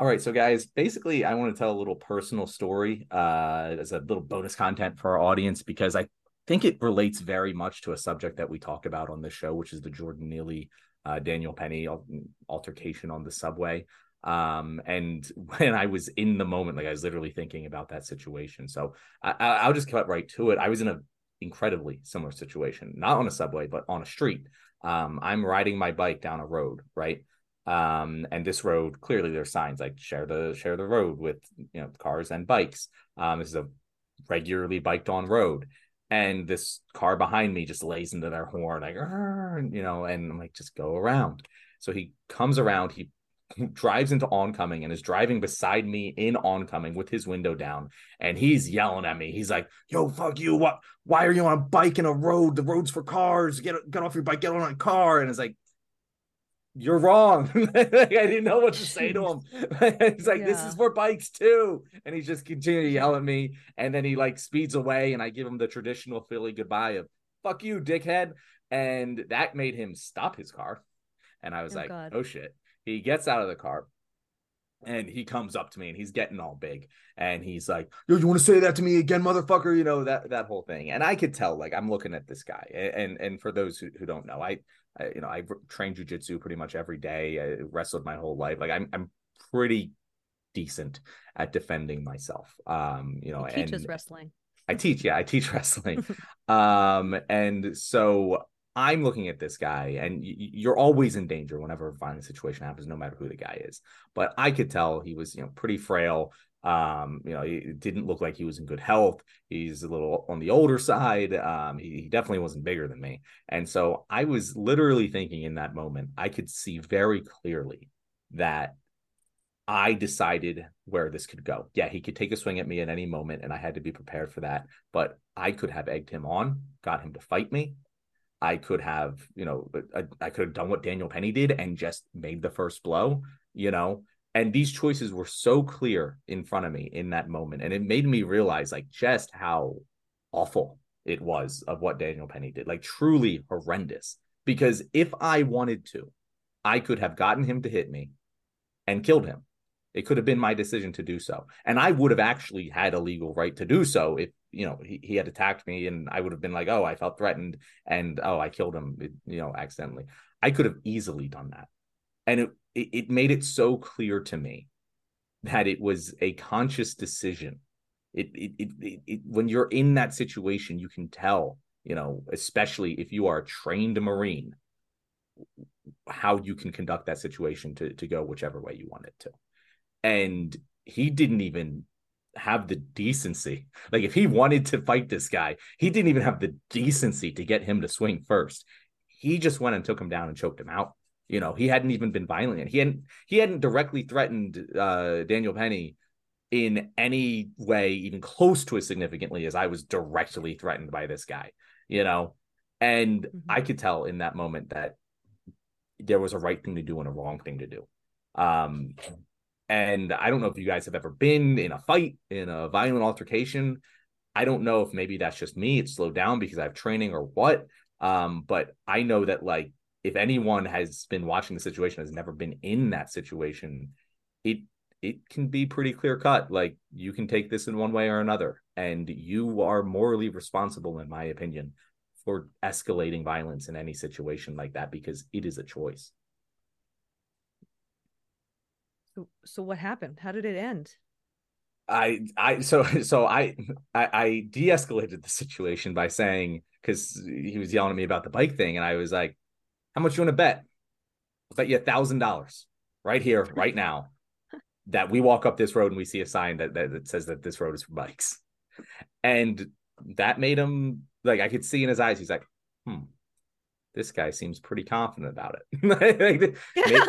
All right, so guys, basically, I want to tell a little personal story uh, as a little bonus content for our audience because I think it relates very much to a subject that we talk about on this show, which is the Jordan Neely, uh, Daniel Penny altercation on the subway. Um, and when I was in the moment, like I was literally thinking about that situation. So I, will just cut right to it. I was in an incredibly similar situation, not on a subway, but on a street. Um, I'm riding my bike down a road, right? Um and this road clearly there's signs like share the share the road with you know cars and bikes. Um this is a regularly biked on road. And this car behind me just lays into their horn like you know and i'm like just go around. So he comes around he drives into oncoming and is driving beside me in oncoming with his window down. And he's yelling at me. He's like yo fuck you. What why are you on a bike in a road? The road's for cars. Get get off your bike. Get on a car. And it's like you're wrong. I didn't know what to say to him. He's like, yeah. this is for bikes too. And he just continued to yell at me. And then he like speeds away and I give him the traditional Philly goodbye of fuck you, dickhead. And that made him stop his car. And I was oh, like, God. oh shit. He gets out of the car and he comes up to me and he's getting all big and he's like yo you want to say that to me again motherfucker you know that that whole thing and i could tell like i'm looking at this guy and and for those who, who don't know i I, you know, I trained jujitsu pretty much every day. I wrestled my whole life. Like I'm, I'm pretty decent at defending myself. Um, you know, he teaches wrestling. I teach, yeah, I teach wrestling. um, and so I'm looking at this guy, and you're always in danger whenever a violent situation happens, no matter who the guy is. But I could tell he was, you know, pretty frail. Um, you know, he didn't look like he was in good health. He's a little on the older side. Um, he, he definitely wasn't bigger than me. And so I was literally thinking in that moment, I could see very clearly that I decided where this could go. Yeah, he could take a swing at me at any moment, and I had to be prepared for that. But I could have egged him on, got him to fight me. I could have, you know, I, I could have done what Daniel Penny did and just made the first blow, you know and these choices were so clear in front of me in that moment. And it made me realize like just how awful it was of what daniel penny did like truly horrendous. Because if i wanted to i could have gotten him to hit me and killed him. It could have been my decision to do so. And i would have actually had a legal right to do so if you know he, he had attacked me and i would have been like oh i felt threatened and oh i killed him you know accidentally. I could have easily done that. And it it, it made it so clear to me that it was a conscious decision. It, it, it, it, when you're in that situation, you can tell, you know, especially if you are a trained Marine, how you can conduct that situation to, to go whichever way you want it to. And he didn't even have the decency. Like if he wanted to fight this guy, he didn't even have the decency to get him to swing first. He just went and took him down and choked him out. You know, he hadn't even been violent. He hadn't he hadn't directly threatened uh, Daniel Penny in any way even close to as significantly as I was directly threatened by this guy. You know, and mm-hmm. I could tell in that moment that there was a right thing to do and a wrong thing to do. Um, and I don't know if you guys have ever been in a fight, in a violent altercation. I don't know if maybe that's just me. It's slowed down because I have training or what. Um, but I know that like if anyone has been watching the situation has never been in that situation it it can be pretty clear cut. Like you can take this in one way or another and you are morally responsible in my opinion for escalating violence in any situation like that because it is a choice. So, so what happened? How did it end? I I so so I I, I de-escalated the situation by saying because he was yelling at me about the bike thing and I was like how much you want to bet? I'll bet you a thousand dollars right here, right now, that we walk up this road and we see a sign that, that, that says that this road is for bikes. And that made him like I could see in his eyes, he's like, hmm, this guy seems pretty confident about it. maybe, maybe,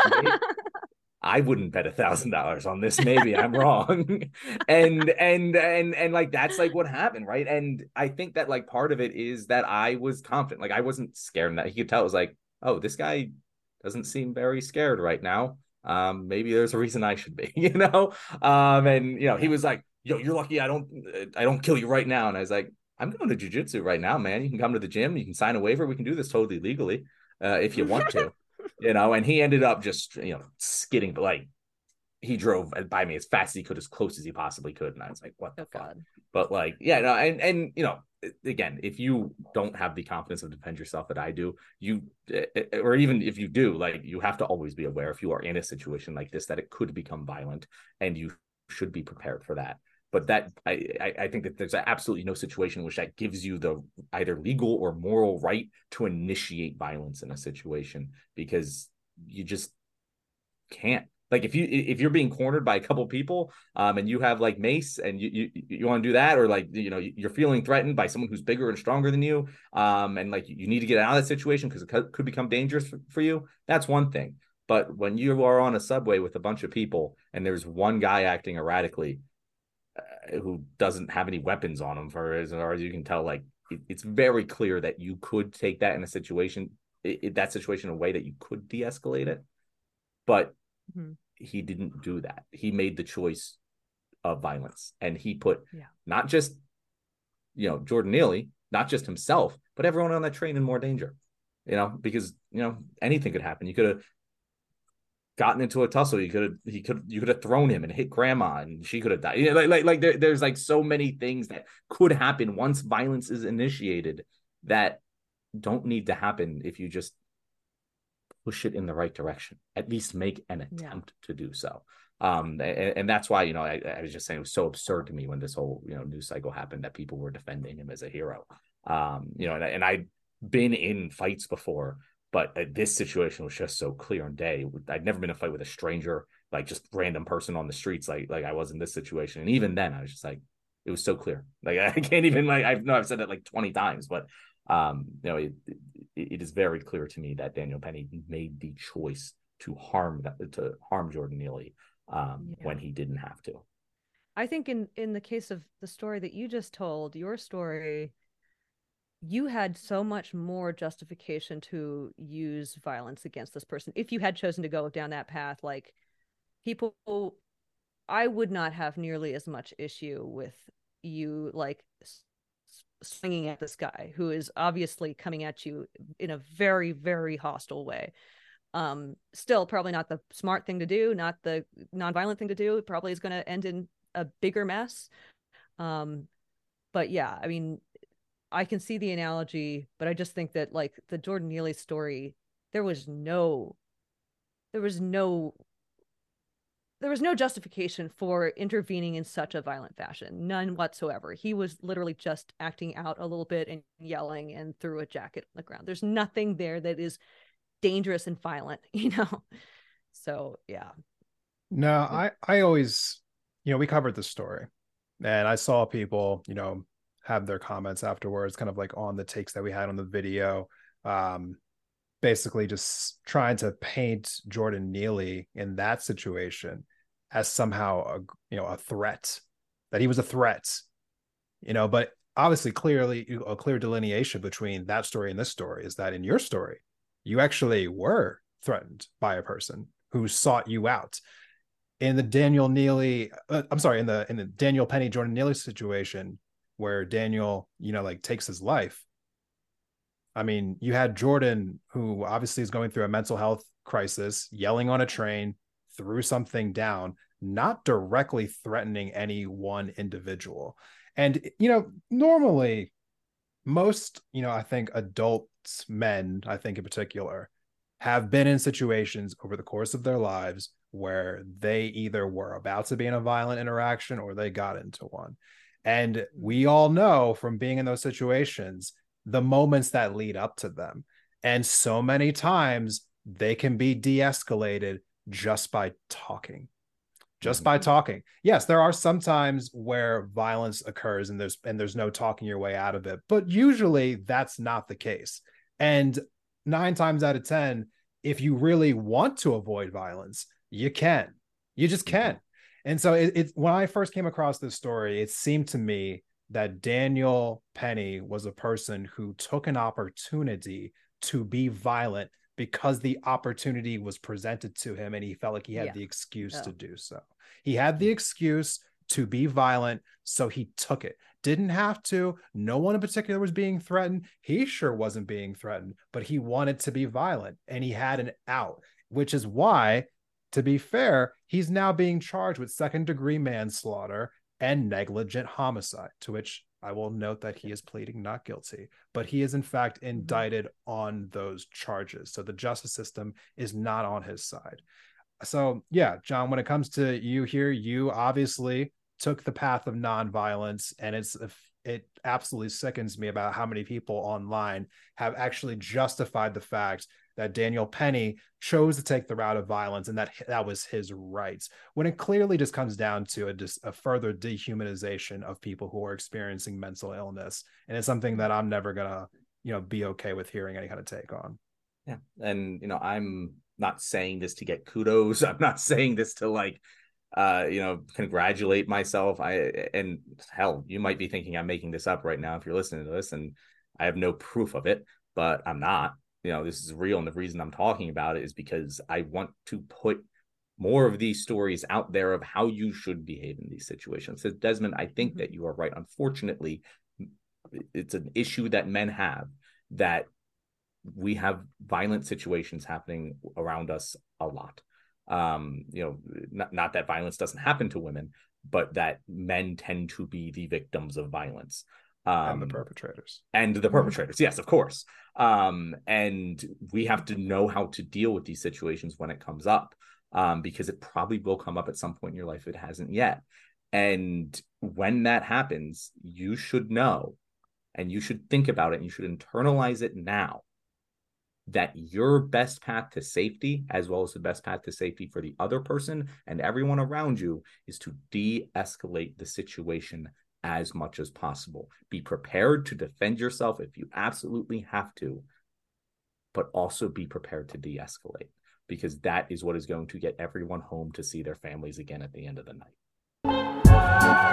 I wouldn't bet a thousand dollars on this. Maybe I'm wrong. and and and and like that's like what happened, right? And I think that like part of it is that I was confident. Like I wasn't scared. That he could tell it was like oh, this guy doesn't seem very scared right now. Um, maybe there's a reason I should be, you know? Um, and you know, he was like, yo, you're lucky I don't I don't kill you right now. And I was like, I'm going to jujitsu right now, man. You can come to the gym, you can sign a waiver, we can do this totally legally, uh, if you want to. you know, and he ended up just you know skidding but like he drove by me as fast as he could, as close as he possibly could, and I was like, "What the Oh fuck?" God. But like, yeah, no, and and you know, again, if you don't have the confidence of defend yourself that I do, you, eh, eh, or even if you do, like, you have to always be aware if you are in a situation like this that it could become violent, and you should be prepared for that. But that I I, I think that there's absolutely no situation in which that gives you the either legal or moral right to initiate violence in a situation because you just can't like if you if you're being cornered by a couple people um and you have like mace and you you, you want to do that or like you know you're feeling threatened by someone who's bigger and stronger than you um and like you need to get out of that situation because it could, become dangerous for, you that's one thing. But when you are on a subway with a bunch of people and there's one guy acting erratically uh, who doesn't have any weapons on him for as far as you can tell like it, it's very clear that you could take that in a situation it, that situation a way that you could de-escalate it. But Mhm. he didn't do that. He made the choice of violence and he put Yeah. not just you know Jordan Neely, not just himself, but everyone on that train in more danger. You know, because you know anything could happen. You could have gotten into a tussle. You could have he could you could have thrown him and hit grandma and she could have died. You know, like like like there, there's like so many things that could happen once violence is initiated that don't need to happen if you just push it in the right direction. At least make an Yeah. attempt to do so. Um, and, and that's why you know I, I was just saying it was so absurd to me when this whole you know news cycle happened that people were defending him as a hero. Um, you know, and, I- and I'd been in fights before, but uh, this situation was just so clear and day. I'd never been in a fight with a stranger, like just random person on the streets, like like I was in this situation. And even then, I was just like, it was so clear. Like I can't even like I know I've said it like twenty times, but um, you know, it, it, is very clear to me that Daniel Penny made the choice to harm that to harm Jordan Neely um, Yeah. when he didn't have to. I think in in the case of the story that you just told, your story, you had so much more justification to use violence against this person if you had chosen to go down that path. Like people, I would not have nearly as much issue with you like swinging at this guy who is obviously coming at you in a very very hostile way. Um still probably not the smart thing to do not the nonviolent thing to do. It probably is going to end in a bigger mess. Um but yeah i mean i can see the analogy but i just think that like the jordan neely story there was no there was no there was no justification for intervening in such a violent fashion none whatsoever. He was literally just acting out a little bit and yelling and threw a jacket on the ground. There's nothing there that is dangerous and violent you know? So yeah. No, I I always, you know, we covered the story, and I saw people, you know, have their comments afterwards, kind of like on the takes that we had on the video, um, basically just trying to paint Jordan Neely in that situation as somehow a you know a threat, that he was a threat, you know, but obviously clearly a clear delineation between that story and this story is that in your story, you actually were threatened by a person who sought you out in the Daniel Neely, uh, I'm sorry, in the in the Daniel Penny Jordan Neely situation where Daniel, you know, like takes his life. I mean, you had Jordan who obviously is going through a mental health crisis, yelling on a train, threw something down, not directly threatening any one individual. And you know, normally most, you know, I think adults, men, I think in particular, have been in situations over the course of their lives where they either were about to be in a violent interaction or they got into one. And we all know from being in those situations the moments that lead up to them. And so many times they can be de escalated just by talking. Just Mhm. by talking. Yes, there are some times where violence occurs and there's and there's no talking your way out of it, but usually that's not the case. And 9 times out of 10, if you really want to avoid violence, you can. You just can. And so it, it when I first came across this story, it seemed to me that Daniel Penny was a person who took an opportunity to be violent because the opportunity was presented to him and he felt like he had Yeah. the excuse Yeah. to do so. He had the hmm. excuse to be violent, so he took it. Didn't have to. No one in particular was being threatened. He sure wasn't being threatened, but he wanted to be violent and he had an out, which is why to be fair, he's now being charged with second degree manslaughter and negligent homicide, to which I will note that he is pleading not guilty, but he is in fact mm-hmm. indicted on those charges. So the justice system is not on his side. So, yeah, Jon, when it comes to you here, you obviously took the path of nonviolence, and it's it absolutely sickens me about how many people online have actually justified the fact that Daniel Penny chose to take the route of violence and that that was his rights when it clearly just comes down to a, just a further dehumanization of people who are experiencing mental illness. And it's something that I'm never gonna you know be okay with hearing any kind of take on. Yeah. And you know I'm not saying this to get kudos. I'm not saying this to like uh you know congratulate myself. I and hell you might be thinking I'm making this up right now if you're listening to this and I have no proof of it but I'm not you know this is real and the reason i'm talking about it is because i want to put more of these stories out there of how you should behave in these situations. So desmond i think mm-hmm. that you are right. Unfortunately it's an issue that men have that we have violent situations happening around us a lot. Um you know not, not that violence doesn't happen to women but that men tend to be the victims of violence um, and the perpetrators. and the perpetrators. Yes of course. Um, and we have to know how to deal with these situations when it comes up um, because it probably will come up at some point in your life if it hasn't yet. And when that happens you should know and you should think about it and you should internalize it now that your best path to safety as well as the best path to safety for the other person and everyone around you is to de-escalate the situation as much as possible. Be prepared to defend yourself if you absolutely have to, but also be prepared to de escalate because that is what is going to get everyone home to see their families again at the end of the night.